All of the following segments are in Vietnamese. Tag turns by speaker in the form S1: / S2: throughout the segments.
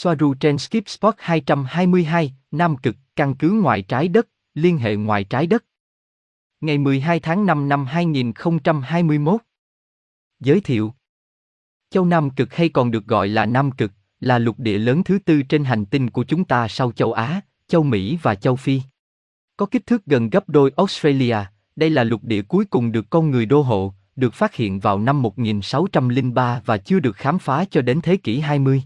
S1: Soaru trên Skip Spot 222, Nam Cực, căn cứ ngoài trái đất, liên hệ ngoài trái đất. Ngày 12 tháng 5 năm 2021. Giới thiệu Châu Nam Cực hay còn được gọi là Nam Cực, là lục địa lớn thứ tư trên hành tinh của chúng ta sau châu Á, châu Mỹ và châu Phi. Có kích thước gần gấp đôi Australia, đây là lục địa cuối cùng được con người đô hộ, được phát hiện vào năm 1603 và chưa được khám phá cho đến thế kỷ 20.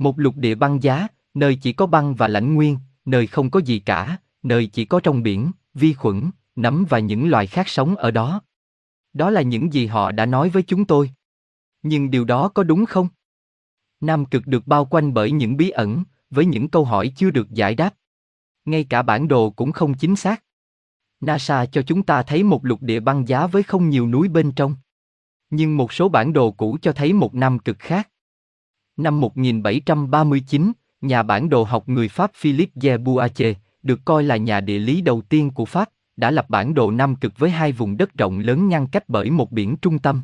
S1: Một lục địa băng giá, nơi chỉ có băng và lãnh nguyên, nơi không có gì cả, nơi chỉ có trong biển, vi khuẩn, nấm và những loài khác sống ở đó. Đó là những gì họ đã nói với chúng tôi. Nhưng điều đó có đúng không? Nam cực được bao quanh bởi những bí ẩn, với những câu hỏi chưa được giải đáp. Ngay cả bản đồ cũng không chính xác. NASA cho chúng ta thấy một lục địa băng giá với không nhiều núi bên trong. Nhưng một số bản đồ cũ cho thấy một nam cực khác. Năm 1739, nhà bản đồ học người Pháp Philippe Gerbouache, được coi là nhà địa lý đầu tiên của Pháp, đã lập bản đồ Nam Cực với hai vùng đất rộng lớn ngăn cách bởi một biển trung tâm.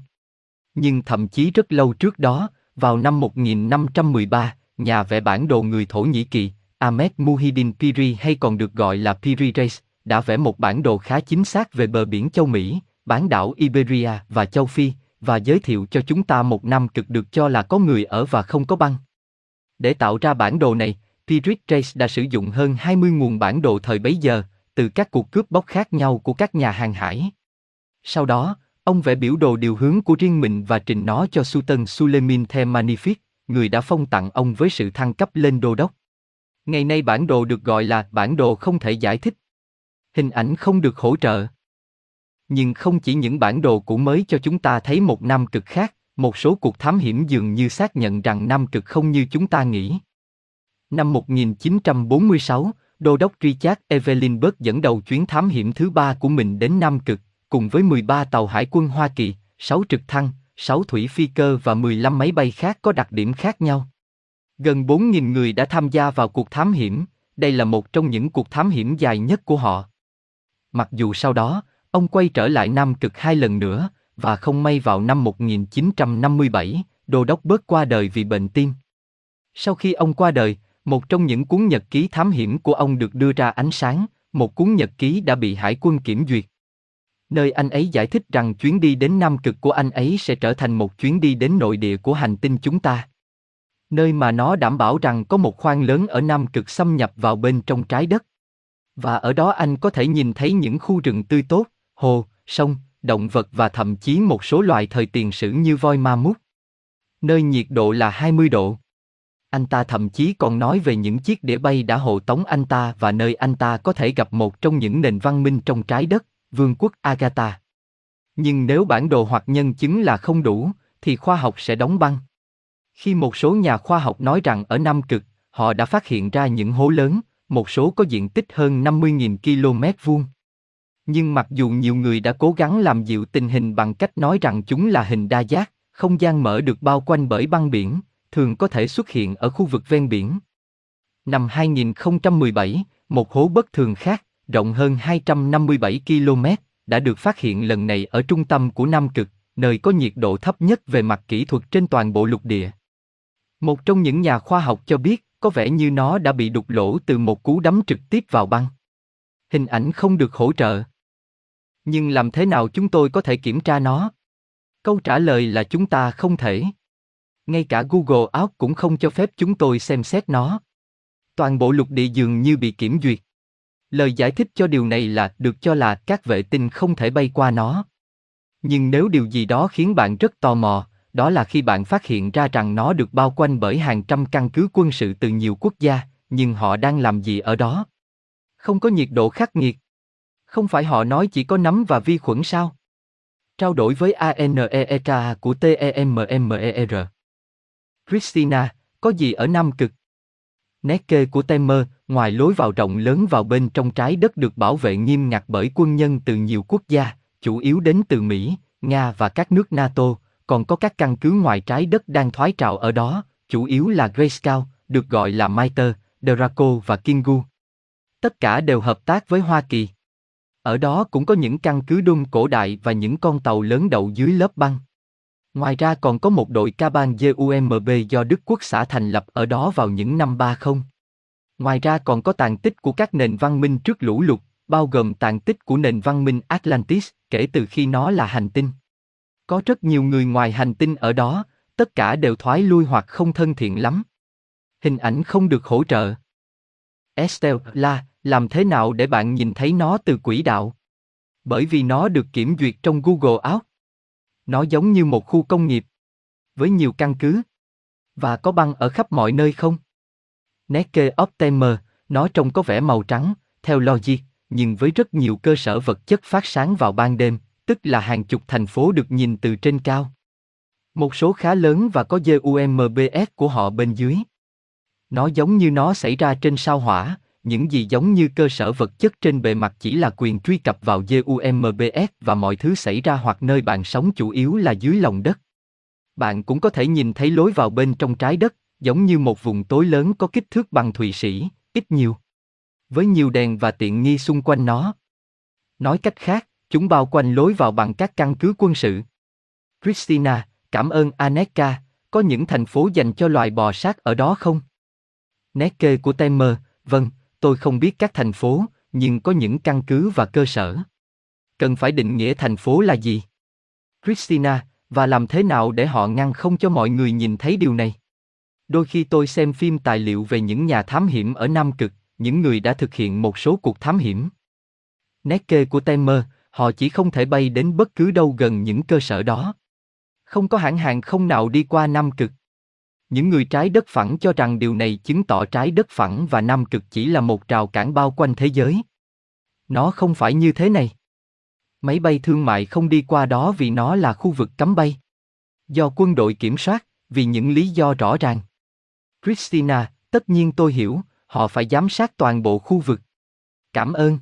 S1: Nhưng thậm chí rất lâu trước đó, vào năm 1513, nhà vẽ bản đồ người Thổ Nhĩ Kỳ, Ahmed Muhyiddin Piri hay còn được gọi là Piri Reis, đã vẽ một bản đồ khá chính xác về bờ biển châu Mỹ, bán đảo Iberia và châu Phi, và giới thiệu cho chúng ta một năm cực được cho là có người ở và không có băng. Để tạo ra bản đồ này, Piri Trace đã sử dụng hơn 20 nguồn bản đồ thời bấy giờ, từ các cuộc cướp bóc khác nhau của các nhà hàng hải. Sau đó, ông vẽ biểu đồ điều hướng của riêng mình và trình nó cho Sultan Suleiman The Magnific, người đã phong tặng ông với sự thăng cấp lên đô đốc. Ngày nay bản đồ được gọi là bản đồ không thể giải thích. Hình ảnh không được hỗ trợ. Nhưng không chỉ những bản đồ cũ mới cho chúng ta thấy một nam cực khác, một số cuộc thám hiểm dường như xác nhận rằng nam cực không như chúng ta nghĩ. Năm 1946, Đô đốc Richard Evelinberg dẫn đầu chuyến thám hiểm thứ ba của mình đến Nam Cực, cùng với 13 tàu hải quân Hoa Kỳ, 6 trực thăng, 6 thủy phi cơ và 15 máy bay khác có đặc điểm khác nhau. Gần 4.000 người đã tham gia vào cuộc thám hiểm, đây là một trong những cuộc thám hiểm dài nhất của họ. Mặc dù sau đó, ông quay trở lại Nam Cực hai lần nữa, và không may vào năm 1957, Đô đốc bớt qua đời vì bệnh tim. Sau khi ông qua đời, một trong những cuốn nhật ký thám hiểm của ông được đưa ra ánh sáng, một cuốn nhật ký đã bị hải quân kiểm duyệt. Nơi anh ấy giải thích rằng chuyến đi đến Nam Cực của anh ấy sẽ trở thành một chuyến đi đến nội địa của hành tinh chúng ta. Nơi mà nó đảm bảo rằng có một khoang lớn ở Nam Cực xâm nhập vào bên trong trái đất. Và ở đó anh có thể nhìn thấy những khu rừng tươi tốt, hồ, sông, động vật và thậm chí một số loài thời tiền sử như voi ma mút. Nơi nhiệt độ là 20 độ. Anh ta thậm chí còn nói về những chiếc đĩa bay đã hộ tống anh ta và nơi anh ta có thể gặp một trong những nền văn minh trong trái đất, vương quốc Agatha. Nhưng nếu bản đồ hoặc nhân chứng là không đủ, thì khoa học sẽ đóng băng. Khi một số nhà khoa học nói rằng ở Nam Cực, họ đã phát hiện ra những hố lớn, một số có diện tích hơn 50.000 km vuông. Nhưng mặc dù nhiều người đã cố gắng làm dịu tình hình bằng cách nói rằng chúng là hình đa giác, không gian mở được bao quanh bởi băng biển, thường có thể xuất hiện ở khu vực ven biển. Năm 2017, một hố bất thường khác, rộng hơn 257 km, đã được phát hiện lần này ở trung tâm của Nam Cực, nơi có nhiệt độ thấp nhất về mặt kỹ thuật trên toàn bộ lục địa. Một trong những nhà khoa học cho biết, có vẻ như nó đã bị đục lỗ từ một cú đấm trực tiếp vào băng. Hình ảnh không được hỗ trợ. Nhưng làm thế nào chúng tôi có thể kiểm tra nó? Câu trả lời là chúng ta không thể. Ngay cả Google Out cũng không cho phép chúng tôi xem xét nó. Toàn bộ lục địa dường như bị kiểm duyệt. Lời giải thích cho điều này là được cho là các vệ tinh không thể bay qua nó. Nhưng nếu điều gì đó khiến bạn rất tò mò, đó là khi bạn phát hiện ra rằng nó được bao quanh bởi hàng trăm căn cứ quân sự từ nhiều quốc gia, nhưng họ đang làm gì ở đó? Không có nhiệt độ khắc nghiệt. Không phải họ nói chỉ có nấm và vi khuẩn sao? Trao đổi với ANEEK của TEMMER. Christina, có gì ở Nam Cực? Nét kê của Temer, ngoài lối vào rộng lớn vào bên trong trái đất được bảo vệ nghiêm ngặt bởi quân nhân từ nhiều quốc gia, chủ yếu đến từ Mỹ, Nga và các nước NATO, còn có các căn cứ ngoài trái đất đang thoái trào ở đó, chủ yếu là Grayscale, được gọi là Miter, Draco và Kingu. Tất cả đều hợp tác với Hoa Kỳ. Ở đó cũng có những căn cứ đun cổ đại và những con tàu lớn đậu dưới lớp băng. Ngoài ra còn có một đội ca bang GUMB do Đức Quốc xã thành lập ở đó vào những năm 30. Ngoài ra còn có tàn tích của các nền văn minh trước lũ lụt, bao gồm tàn tích của nền văn minh Atlantis, kể từ khi nó là hành tinh. Có rất nhiều người ngoài hành tinh ở đó, tất cả đều thoái lui hoặc không thân thiện lắm. Hình ảnh không được hỗ trợ. Estelle, la, làm thế nào để bạn nhìn thấy nó từ quỹ đạo? Bởi vì nó được kiểm duyệt trong Google Out. Nó giống như một khu công nghiệp. Với nhiều căn cứ. Và có băng ở khắp mọi nơi không? Neke Optimer, nó trông có vẻ màu trắng, theo logic, nhưng với rất nhiều cơ sở vật chất phát sáng vào ban đêm, tức là hàng chục thành phố được nhìn từ trên cao. Một số khá lớn và có GUMBS của họ bên dưới. Nó giống như nó xảy ra trên sao hỏa, những gì giống như cơ sở vật chất trên bề mặt chỉ là quyền truy cập vào GUMBS và mọi thứ xảy ra hoặc nơi bạn sống chủ yếu là dưới lòng đất. Bạn cũng có thể nhìn thấy lối vào bên trong trái đất, giống như một vùng tối lớn có kích thước bằng Thụy Sĩ, ít nhiều. Với nhiều đèn và tiện nghi xung quanh nó. Nói cách khác, chúng bao quanh lối vào bằng các căn cứ quân sự. Christina, cảm ơn Aneka, có những thành phố dành cho loài bò sát ở đó không? Nét kê của Temer, vâng, tôi không biết các thành phố, nhưng có những căn cứ và cơ sở. Cần phải định nghĩa thành phố là gì? Christina, và làm thế nào để họ ngăn không cho mọi người nhìn thấy điều này? Đôi khi tôi xem phim tài liệu về những nhà thám hiểm ở Nam Cực, những người đã thực hiện một số cuộc thám hiểm. Nét kê của Temer, họ chỉ không thể bay đến bất cứ đâu gần những cơ sở đó. Không có hãng hàng không nào đi qua Nam Cực. Những người trái đất phẳng cho rằng điều này chứng tỏ trái đất phẳng và Nam Cực chỉ là một rào cản bao quanh thế giới. Nó không phải như thế này. Máy bay thương mại không đi qua đó vì nó là khu vực cấm bay. Do quân đội kiểm soát, vì những lý do rõ ràng. Christina, tất nhiên tôi hiểu, họ phải giám sát toàn bộ khu vực. Cảm ơn.